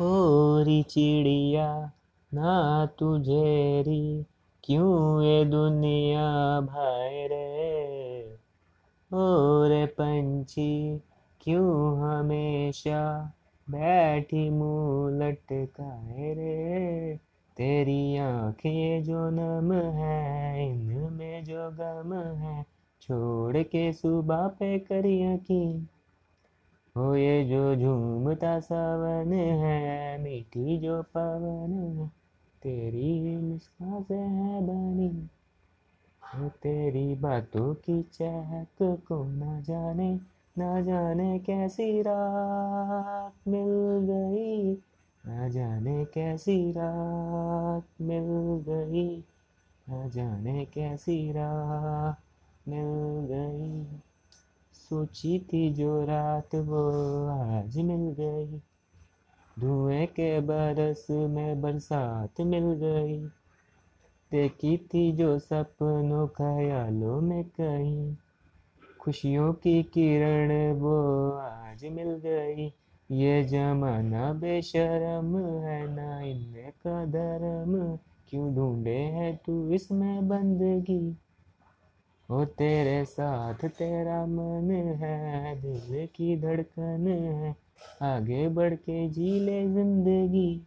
होरी चिड़िया, ना तुझेरी क्यों ये दुनिया भाई रे? और पंछी, क्यों हमेशा बैठी मुँह लटकाए रे? तेरी आँखें जो नम है, इनमें जो गम है, छोड़ के सुबह पे करिया की हो ये जो झूमता सावन है, मीठी जो पवन है, तेरी मुस्कान से है बनी। हो तेरी बातों की चहक को ना जाने ना जाने कैसी रात मिल गई, ना जाने कैसी रात मिल गई, ना जाने कैसी रात मिल गई। सोची थी जो रात वो आज मिल गई। धुएँ के बरस में बरसात मिल गई। देखी थी जो सपनों ख्यालों में कहीं। खुशियों की किरण वो आज मिल गई। ये जमाना बेशरम है ना इनमें का धर्म। क्यों ढूंढे है तू इसमें बंदगी? ओ तेरे साथ तेरा मन है, दिल की धड़कन है। आगे बढ़ के जी ले ज़िंदगी।